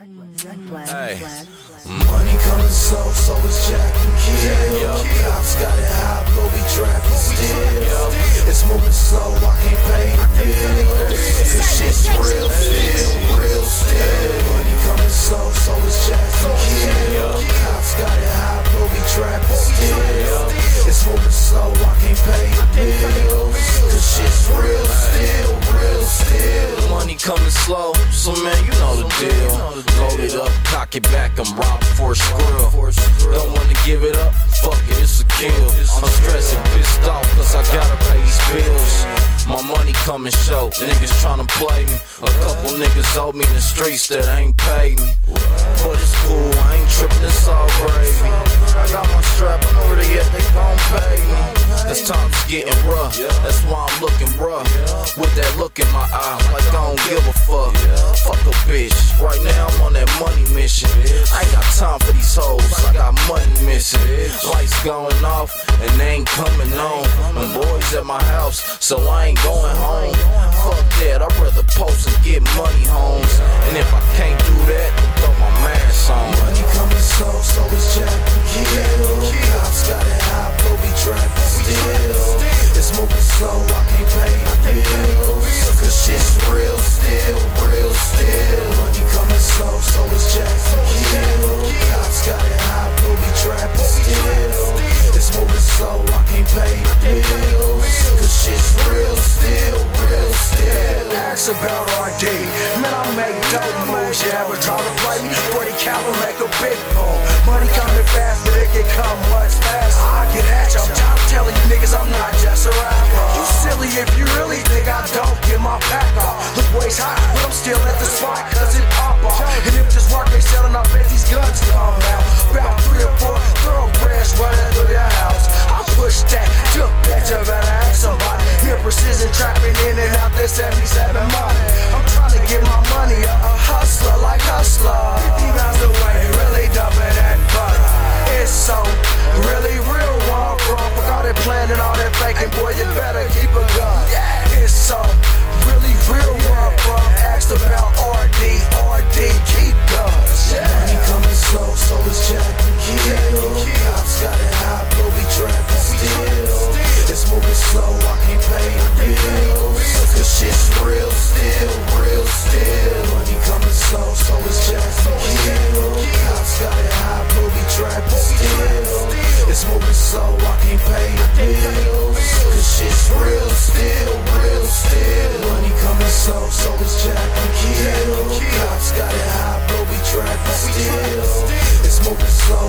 Mm. Hey. Money coming slow, so it's Jack and Kill. Cops got it high, but we trapping still. It's moving slow, I can't pay the bills. Cause shit's real still, real still. Money coming slow, so it's Jack and Kill. Cops got it high, but we trapping still. It's moving slow, I can't pay the bills. Cause shit's real still, real still. Money coming slow, so man, you know the deal. Load it up, cock it back, I'm robbing for a squirrel. Don't wanna give it up, fuck it, it's a kill. I'm stressing, pissed off, cause I gotta pay these bills. My money coming short, niggas tryna play me. A couple niggas owe me in the streets that ain't paid me. But it's cool, I ain't tripping, it's all gravy. I got my strap, I know they at, they gon' pay me. This time's getting rough, that's why I'm looking. With that look in my eye, like I don't give a fuck. Fuck a bitch, right now I'm on that money mission. I ain't got time for these hoes, I got money missing. Lights going off, and they ain't coming on. Them boys at my house, so I ain't going home. Fuck that, I'd rather post and get money homes. And if I can't do that, throw my mask on. Money coming slow, so about RD. Man, I make dope moves. You ever try to play me? 40 caliber make a big boom. Money coming fast, but it can come much faster. I get at you. I'm of telling you niggas I'm not just a rapper. You silly if you really think I don't get my pack off. Look waist high, but I'm still at the spot cause it Slow, I can't pay the bills. Cause shit's real still, real still. Money coming slow, so it's Jack and Kill. Cops got it high, but we trapping still. It's moving slow, I can't pay the bills. Cause shit's real still, real still. Money coming slow, so it's Jack and Kill. Cops got it high, but we trapping still. It's moving slow,